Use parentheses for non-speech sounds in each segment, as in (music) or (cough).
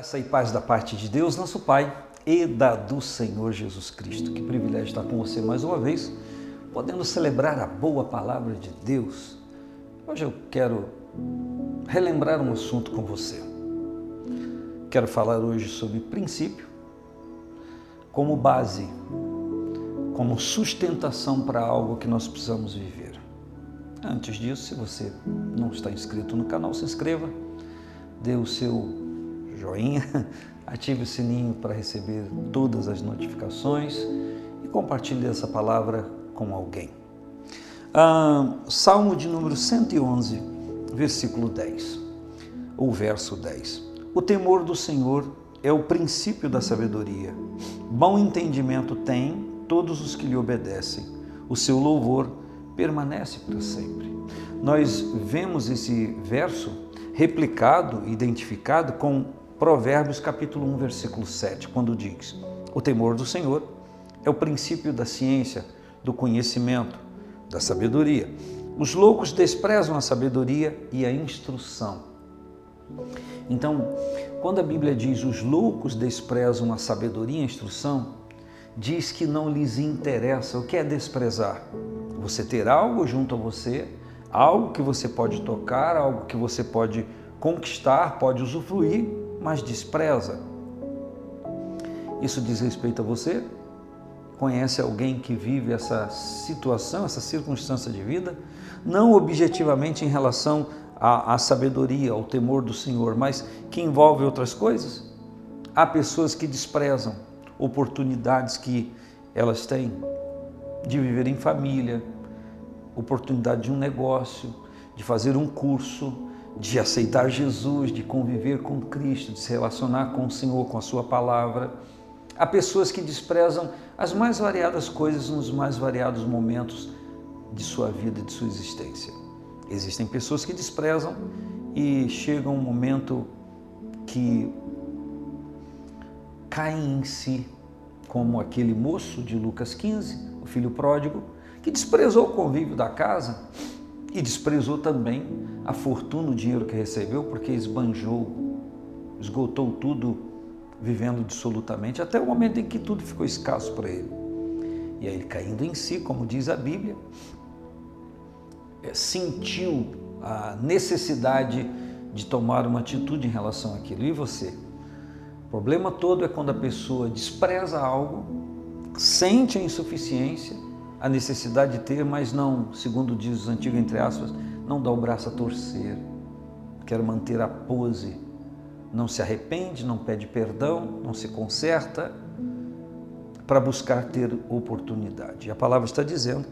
Graça e paz da parte de Deus, nosso Pai, e da do Senhor Jesus Cristo. Que privilégio estar com você mais uma vez, podendo celebrar a boa palavra de Deus. Hoje eu quero relembrar um assunto com você. Quero falar hoje sobre princípio como base, como sustentação para algo que nós precisamos viver. Antes disso, se você não está inscrito no canal, se inscreva, dê o seu joinha, (laughs) ative o sininho para receber todas as notificações e compartilhe essa palavra com alguém. Ah, Salmo de número 111, versículo 10, ou verso 10. O temor do Senhor é o princípio da sabedoria. Bom entendimento tem todos os que lhe obedecem. O seu louvor permanece para sempre. Nós vemos esse verso replicado, identificado com Provérbios capítulo 1, versículo 7, quando diz: O temor do Senhor é o princípio da ciência, do conhecimento, da sabedoria. Os loucos desprezam a sabedoria e a instrução. Então, quando a Bíblia diz os loucos desprezam a sabedoria e a instrução, diz que não lhes interessa. O que é desprezar? Você ter algo junto a você, algo que você pode tocar, algo que você pode conquistar, pode usufruir, mas despreza. Isso diz respeito a você? Conhece alguém que vive essa situação, essa circunstância de vida? Não objetivamente em relação à, à sabedoria, ao temor do Senhor, mas que envolve outras coisas? Há pessoas que desprezam oportunidades que elas têm de viver em família, oportunidade de um negócio, de fazer um curso, de aceitar Jesus, de conviver com Cristo, de se relacionar com o Senhor, com a Sua palavra. Há pessoas que desprezam as mais variadas coisas nos mais variados momentos de sua vida de sua existência. Existem pessoas que desprezam e chega um momento que caem em si, como aquele moço de Lucas 15, o filho pródigo, que desprezou o convívio da casa e desprezou também a fortuna, o dinheiro que recebeu, porque esbanjou, esgotou tudo, vivendo dissolutamente, até o momento em que tudo ficou escasso para ele. E aí ele caindo em si, como diz a Bíblia, é, sentiu a necessidade de tomar uma atitude em relação àquilo. E você? O problema todo é quando a pessoa despreza algo, sente a insuficiência, a necessidade de ter, mas não, segundo diz os antigos entre aspas, não dá o braço a torcer, quer manter a pose, não se arrepende, não pede perdão, não se conserta para buscar ter oportunidade. E a palavra está dizendo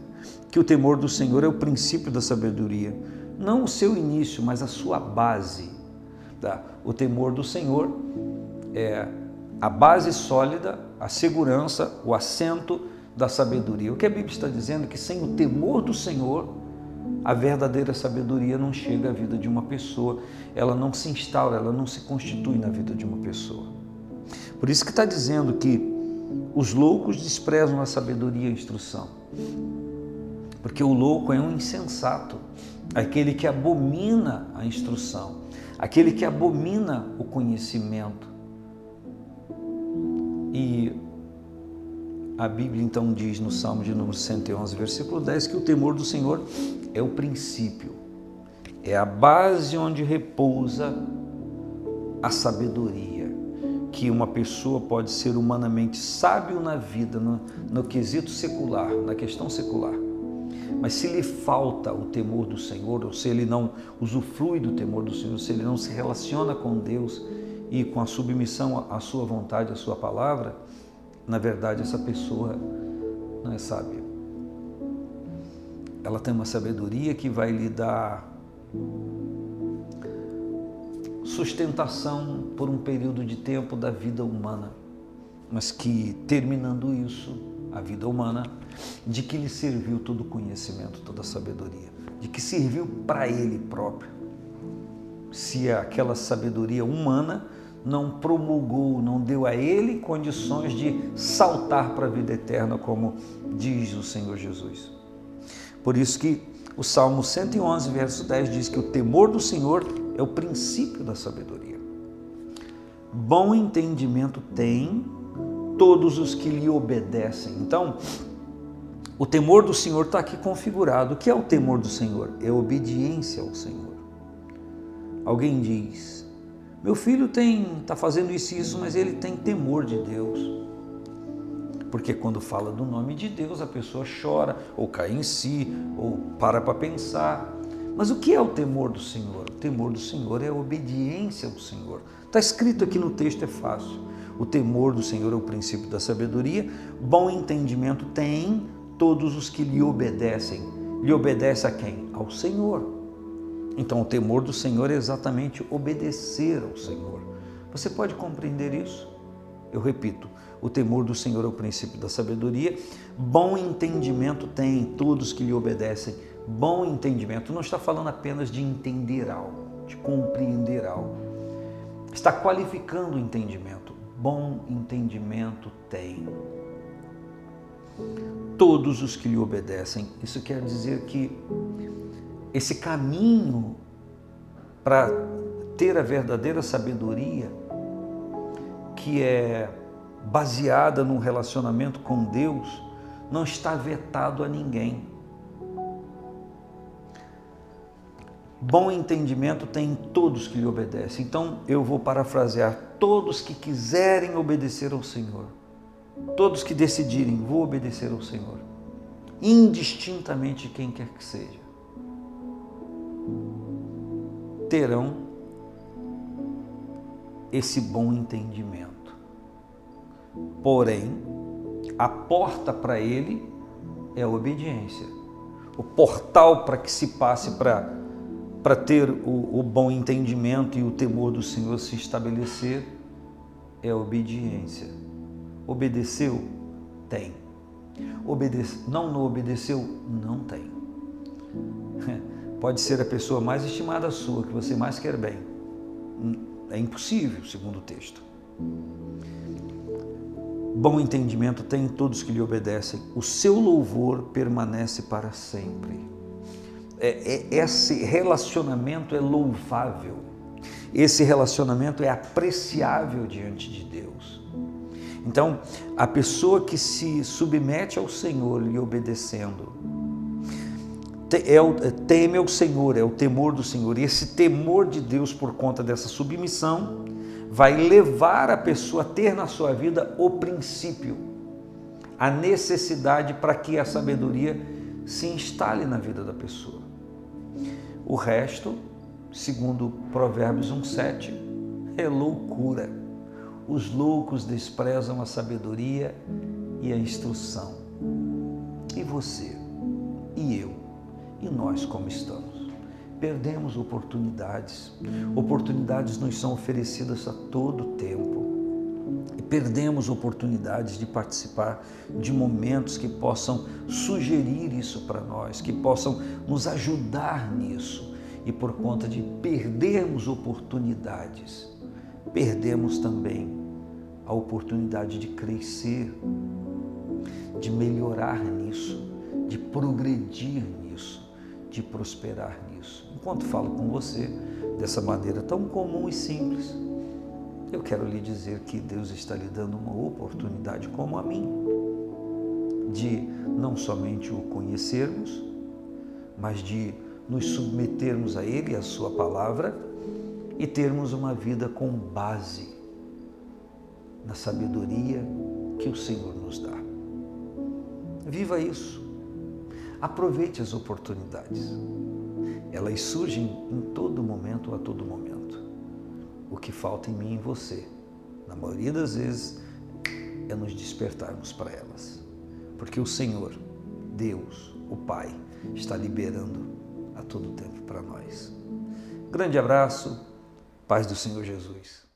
que o temor do Senhor é o princípio da sabedoria, não o seu início, mas a sua base. Tá? O temor do Senhor é a base sólida, a segurança, o assento da sabedoria. O que a Bíblia está dizendo é que sem o temor do Senhor, a verdadeira sabedoria não chega à vida de uma pessoa, ela não se instaura, ela não se constitui na vida de uma pessoa. Por isso que está dizendo que os loucos desprezam a sabedoria e a instrução. Porque o louco é um insensato, aquele que abomina a instrução, aquele que abomina o conhecimento. E a Bíblia então diz no Salmo de número 111, versículo 10, que o temor do Senhor é o princípio, é a base onde repousa a sabedoria, que uma pessoa pode ser humanamente sábio na vida, no, no quesito secular, na questão secular. Mas se lhe falta o temor do Senhor, ou se ele não usufrui do temor do Senhor, se ele não se relaciona com Deus e com a submissão à sua vontade, à sua palavra, na verdade, essa pessoa não é sábia. Ela tem uma sabedoria que vai lhe dar sustentação por um período de tempo da vida humana, mas que terminando isso, a vida humana, de que lhe serviu todo o conhecimento, toda a sabedoria, de que serviu para ele próprio. Se aquela sabedoria humana não promulgou, não deu a ele condições de saltar para a vida eterna, como diz o Senhor Jesus. Por isso que o Salmo 111, verso 10 diz que o temor do Senhor é o princípio da sabedoria. bom entendimento têm todos os que lhe obedecem. Então, o temor do Senhor está aqui configurado. O que é o temor do Senhor? É obediência ao Senhor. Alguém diz: meu filho tem está fazendo isso e isso, mas ele tem temor de Deus. Porque quando fala do nome de Deus, a pessoa chora, ou cai em si, ou para para pensar. Mas o que é o temor do Senhor? O temor do Senhor é a obediência ao Senhor. Está escrito aqui no texto, é fácil. O temor do Senhor é o princípio da sabedoria. Bom entendimento tem todos os que lhe obedecem. Lhe obedece a quem? Ao Senhor. Então, o temor do Senhor é exatamente obedecer ao Senhor. Você pode compreender isso? Eu repito, o temor do Senhor é o princípio da sabedoria. Bom entendimento tem todos que lhe obedecem. Bom entendimento não está falando apenas de entender algo, de compreender algo. Está qualificando o entendimento. Bom entendimento tem todos os que lhe obedecem. Isso quer dizer que esse caminho para ter a verdadeira sabedoria, que é baseada num relacionamento com Deus, não está vetado a ninguém. Bom entendimento tem todos que lhe obedecem. Então eu vou parafrasear: todos que quiserem obedecer ao Senhor, todos que decidirem, vou obedecer ao Senhor, indistintamente quem quer que seja terão esse bom entendimento. Porém, a porta para ele é a obediência. O portal para que se passe para para ter o, o, bom entendimento e o temor do Senhor se estabelecer é a obediência. Obedeceu? Tem. Obedece, não, não obedeceu? Não tem. (laughs) pode ser a pessoa mais estimada sua, que você mais quer bem. É impossível, segundo o texto. Bom entendimento tem todos que lhe obedecem. O seu louvor permanece para sempre. É, é, esse relacionamento é louvável. Esse relacionamento é apreciável diante de Deus. Então, a pessoa que se submete ao Senhor lhe obedecendo, é o, é, teme ao Senhor, é o temor do Senhor. E esse temor de Deus, por conta dessa submissão, vai levar a pessoa a ter na sua vida o princípio, a necessidade para que a sabedoria se instale na vida da pessoa. O resto, segundo Provérbios 1,7, é loucura. Os loucos desprezam a sabedoria e a instrução. E você? E eu? E nós como estamos? Perdemos oportunidades. Oportunidades nos são oferecidas a todo tempo. E perdemos oportunidades de participar de momentos que possam sugerir isso para nós, que possam nos ajudar nisso. E por conta de perdermos oportunidades, perdemos também a oportunidade de crescer, de melhorar nisso, de progredir de prosperar nisso. Enquanto falo com você dessa maneira tão comum e simples, eu quero lhe dizer que Deus está lhe dando uma oportunidade, como a mim, de não somente o conhecermos, mas de nos submetermos a Ele a Sua palavra e termos uma vida com base na sabedoria que o Senhor nos dá. Viva isso Aproveite as oportunidades. Elas surgem em todo momento, a todo momento. O que falta em mim e em você, na maioria das vezes, é nos despertarmos para elas. Porque o Senhor, Deus, o Pai, está liberando a todo tempo para nós. Grande abraço, paz do Senhor Jesus.